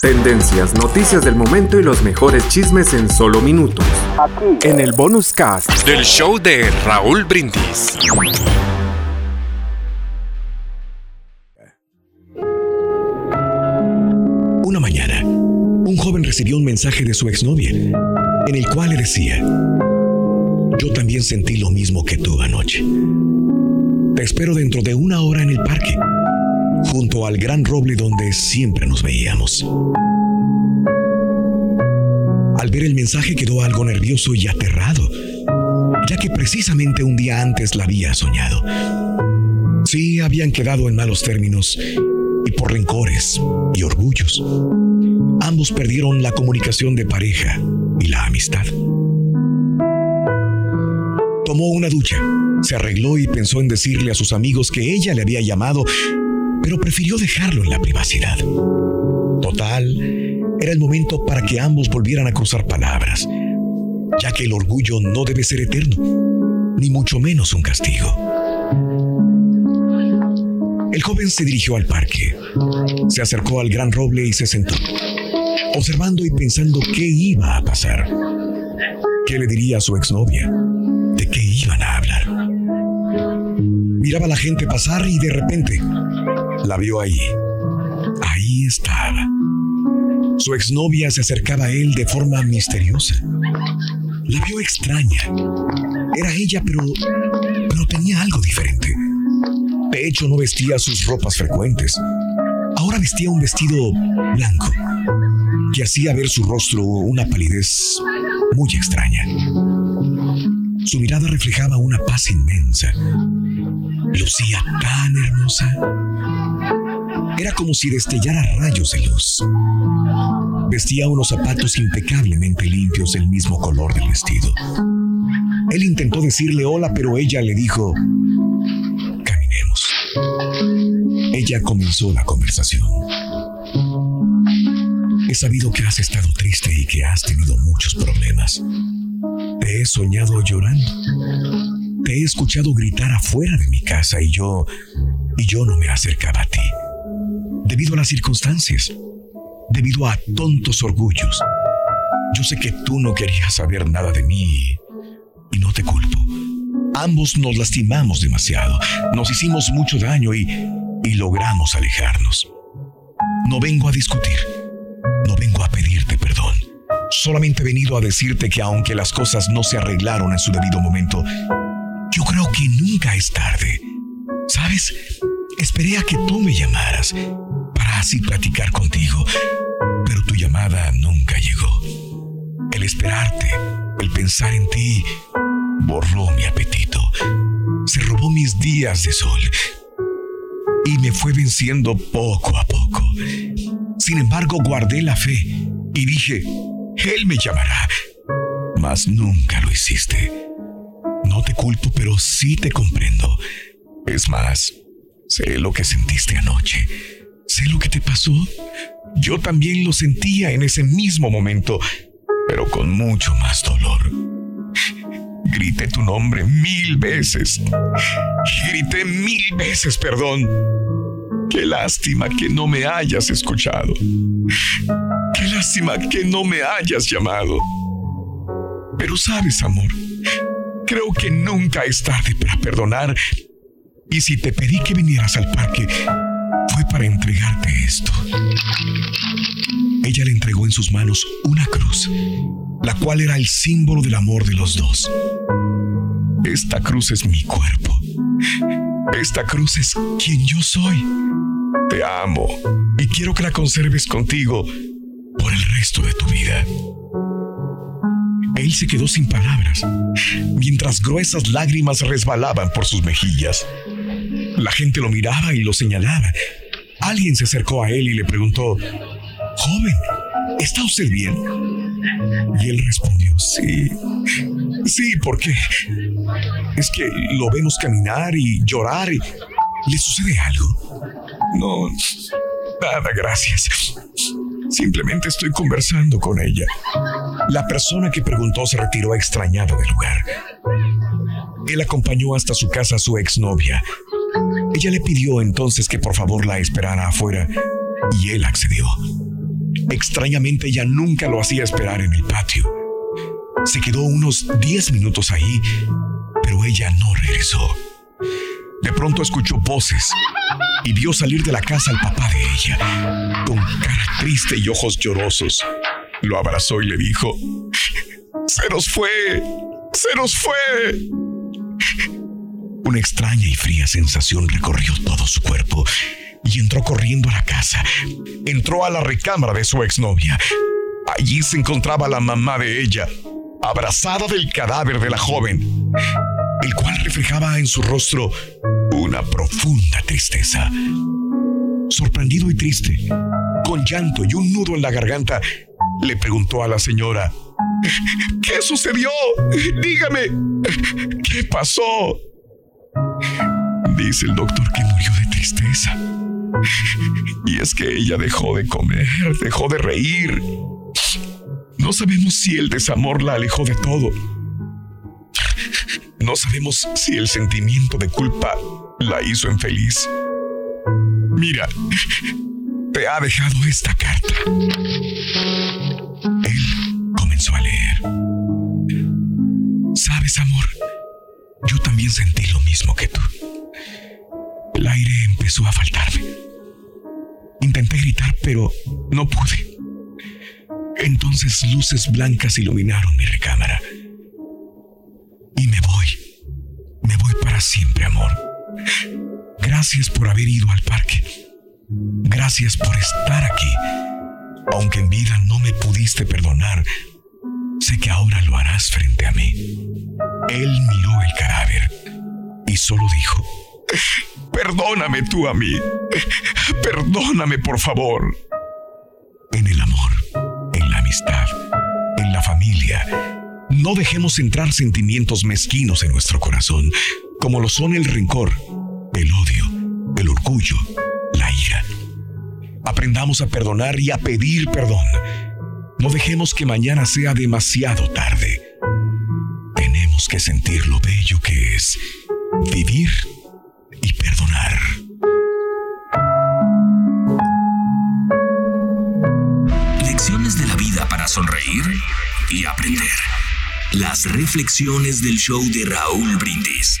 Tendencias, noticias del momento y los mejores chismes en solo minutos. Aquí. En el bonus cast del show de Raúl Brindis. Una mañana, un joven recibió un mensaje de su exnovia, en el cual le decía, yo también sentí lo mismo que tú anoche. Te espero dentro de una hora en el parque junto al gran roble donde siempre nos veíamos. Al ver el mensaje quedó algo nervioso y aterrado, ya que precisamente un día antes la había soñado. Sí, habían quedado en malos términos y por rencores y orgullos. Ambos perdieron la comunicación de pareja y la amistad. Tomó una ducha, se arregló y pensó en decirle a sus amigos que ella le había llamado pero prefirió dejarlo en la privacidad. Total, era el momento para que ambos volvieran a cruzar palabras, ya que el orgullo no debe ser eterno, ni mucho menos un castigo. El joven se dirigió al parque, se acercó al gran roble y se sentó, observando y pensando qué iba a pasar. ¿Qué le diría a su exnovia? ¿De qué iban a hablar? Miraba a la gente pasar y de repente la vio ahí. Ahí estaba. Su exnovia se acercaba a él de forma misteriosa. La vio extraña. Era ella, pero, pero tenía algo diferente. De hecho, no vestía sus ropas frecuentes. Ahora vestía un vestido blanco que hacía ver su rostro una palidez muy extraña. Su mirada reflejaba una paz inmensa. Lucía tan hermosa era como si destellara rayos de luz. Vestía unos zapatos impecablemente limpios del mismo color del vestido. Él intentó decirle hola, pero ella le dijo, caminemos. Ella comenzó la conversación. He sabido que has estado triste y que has tenido muchos problemas. Te he soñado llorando. Te he escuchado gritar afuera de mi casa y yo, y yo no me acercaba a ti debido a las circunstancias, debido a tontos orgullos. Yo sé que tú no querías saber nada de mí y no te culpo. Ambos nos lastimamos demasiado, nos hicimos mucho daño y, y logramos alejarnos. No vengo a discutir, no vengo a pedirte perdón. Solamente he venido a decirte que aunque las cosas no se arreglaron en su debido momento, yo creo que nunca es tarde. ¿Sabes? Esperé a que tú me llamaras para así platicar contigo, pero tu llamada nunca llegó. El esperarte, el pensar en ti, borró mi apetito, se robó mis días de sol y me fue venciendo poco a poco. Sin embargo, guardé la fe y dije, Él me llamará, mas nunca lo hiciste. No te culpo, pero sí te comprendo. Es más, sé lo que sentiste anoche sé lo que te pasó. Yo también lo sentía en ese mismo momento, pero con mucho más dolor. Grité tu nombre mil veces. Grité mil veces perdón. Qué lástima que no me hayas escuchado. Qué lástima que no me hayas llamado. Pero sabes, amor, creo que nunca es tarde para perdonar. Y si te pedí que vinieras al parque, fue para entregarte esto. Ella le entregó en sus manos una cruz, la cual era el símbolo del amor de los dos. Esta cruz es mi cuerpo. Esta cruz es quien yo soy. Te amo y quiero que la conserves contigo por el resto de tu vida. Él se quedó sin palabras, mientras gruesas lágrimas resbalaban por sus mejillas. La gente lo miraba y lo señalaba. Alguien se acercó a él y le preguntó, Joven, ¿está usted bien? Y él respondió, sí, sí, ¿por qué? Es que lo vemos caminar y llorar y le sucede algo. No, nada, gracias. Simplemente estoy conversando con ella. La persona que preguntó se retiró extrañado del lugar. Él acompañó hasta su casa a su exnovia. Ella le pidió entonces que por favor la esperara afuera y él accedió. Extrañamente ella nunca lo hacía esperar en el patio. Se quedó unos 10 minutos ahí, pero ella no regresó. De pronto escuchó voces y vio salir de la casa al papá de ella, con cara triste y ojos llorosos. Lo abrazó y le dijo, Se nos fue, se nos fue. Una extraña y fría sensación recorrió todo su cuerpo y entró corriendo a la casa. Entró a la recámara de su exnovia. Allí se encontraba la mamá de ella, abrazada del cadáver de la joven, el cual reflejaba en su rostro una profunda tristeza. Sorprendido y triste, con llanto y un nudo en la garganta, le preguntó a la señora, ¿Qué sucedió? Dígame, ¿qué pasó? Dice el doctor que murió de tristeza. Y es que ella dejó de comer, dejó de reír. No sabemos si el desamor la alejó de todo. No sabemos si el sentimiento de culpa la hizo infeliz. Mira, te ha dejado esta carta. Él comenzó a leer. Sabes, amor, yo también sentí lo mismo que tú. El aire empezó a faltarme. Intenté gritar, pero no pude. Entonces luces blancas iluminaron mi recámara. Y me voy. Me voy para siempre, amor. Gracias por haber ido al parque. Gracias por estar aquí. Aunque en vida no me pudiste perdonar, sé que ahora lo harás frente a mí. Él miró el cadáver y solo dijo, perdóname tú a mí. Perdóname, por favor. En el amor, en la amistad, en la familia, no dejemos entrar sentimientos mezquinos en nuestro corazón, como lo son el rencor, el odio, el orgullo, la ira. Aprendamos a perdonar y a pedir perdón. No dejemos que mañana sea demasiado tarde. Tenemos que sentir lo bello que es vivir y perdonar. Lecciones de la vida para sonreír y aprender. Las reflexiones del show de Raúl Brindis.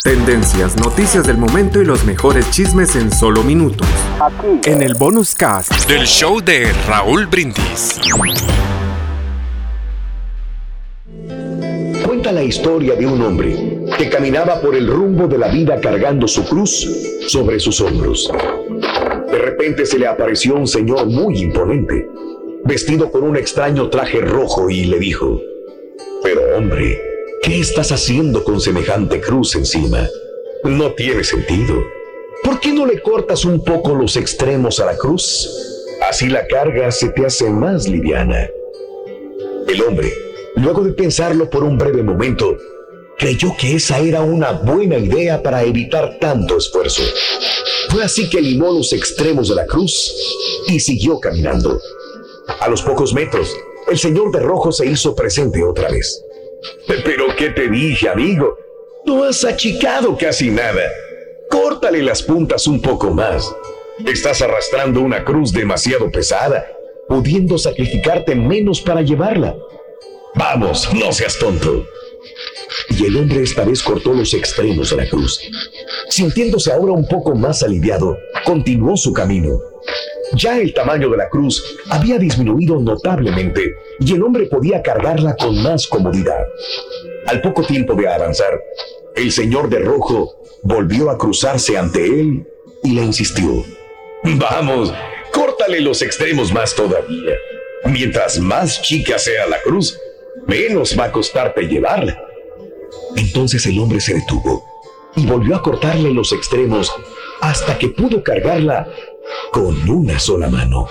Tendencias, noticias del momento y los mejores chismes en solo minutos. Aquí. En el bonus cast del show de Raúl Brindis. Cuenta la historia de un hombre que caminaba por el rumbo de la vida cargando su cruz sobre sus hombros. De repente se le apareció un señor muy imponente, vestido con un extraño traje rojo y le dijo, pero hombre, ¿Qué estás haciendo con semejante cruz encima? No tiene sentido. ¿Por qué no le cortas un poco los extremos a la cruz? Así la carga se te hace más liviana. El hombre, luego de pensarlo por un breve momento, creyó que esa era una buena idea para evitar tanto esfuerzo. Fue así que limó los extremos de la cruz y siguió caminando. A los pocos metros, el señor de rojo se hizo presente otra vez. Pero ¿qué te dije, amigo? No has achicado casi nada. Córtale las puntas un poco más. Estás arrastrando una cruz demasiado pesada, pudiendo sacrificarte menos para llevarla. Vamos, no seas tonto. Y el hombre esta vez cortó los extremos de la cruz. Sintiéndose ahora un poco más aliviado, continuó su camino. Ya el tamaño de la cruz había disminuido notablemente y el hombre podía cargarla con más comodidad. Al poco tiempo de avanzar, el señor de rojo volvió a cruzarse ante él y le insistió. Vamos, córtale los extremos más todavía. Mientras más chica sea la cruz, menos va a costarte llevarla. Entonces el hombre se detuvo y volvió a cortarle los extremos hasta que pudo cargarla con una sola mano.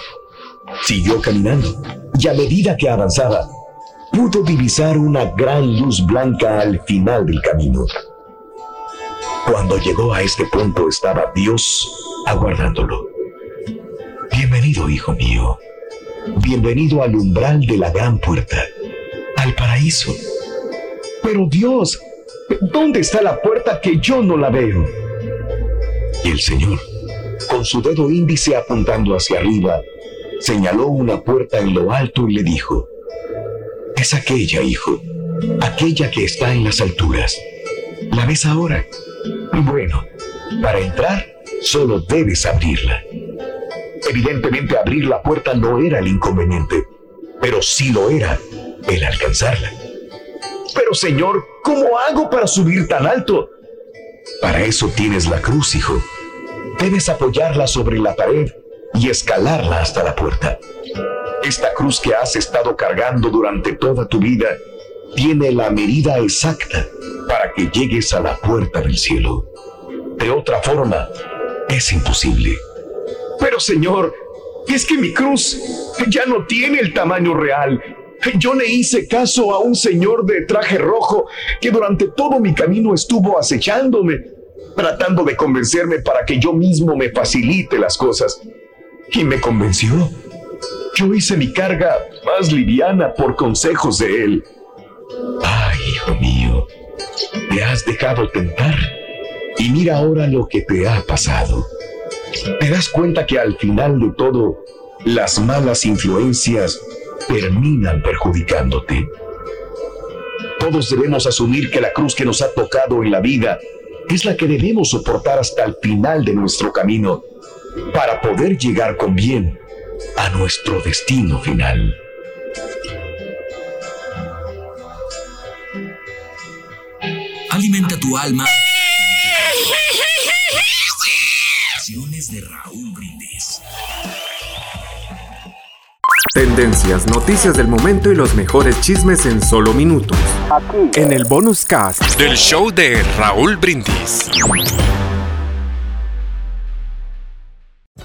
Siguió caminando y a medida que avanzaba, pudo divisar una gran luz blanca al final del camino. Cuando llegó a este punto estaba Dios aguardándolo. Bienvenido, hijo mío. Bienvenido al umbral de la gran puerta, al paraíso. Pero Dios, ¿dónde está la puerta que yo no la veo? Y el Señor, con su dedo índice apuntando hacia arriba, señaló una puerta en lo alto y le dijo, es aquella, hijo, aquella que está en las alturas. ¿La ves ahora? Bueno, para entrar, solo debes abrirla. Evidentemente abrir la puerta no era el inconveniente, pero sí lo era el alcanzarla. Pero Señor, ¿cómo hago para subir tan alto? Para eso tienes la cruz, hijo. Debes apoyarla sobre la pared y escalarla hasta la puerta. Esta cruz que has estado cargando durante toda tu vida tiene la medida exacta para que llegues a la puerta del cielo. De otra forma, es imposible. Pero Señor, es que mi cruz ya no tiene el tamaño real. Yo le hice caso a un señor de traje rojo que durante todo mi camino estuvo acechándome, tratando de convencerme para que yo mismo me facilite las cosas. Y me convenció. Yo hice mi carga más liviana por consejos de él. Ay, hijo mío, te has dejado tentar y mira ahora lo que te ha pasado. Te das cuenta que al final de todo, las malas influencias terminan perjudicándote. Todos debemos asumir que la cruz que nos ha tocado en la vida es la que debemos soportar hasta el final de nuestro camino para poder llegar con bien a nuestro destino final. Alimenta tu alma. de Raúl Brindis. Tendencias, noticias del momento y los mejores chismes en solo minutos. Aquí. En el bonus cast del show de Raúl Brindis.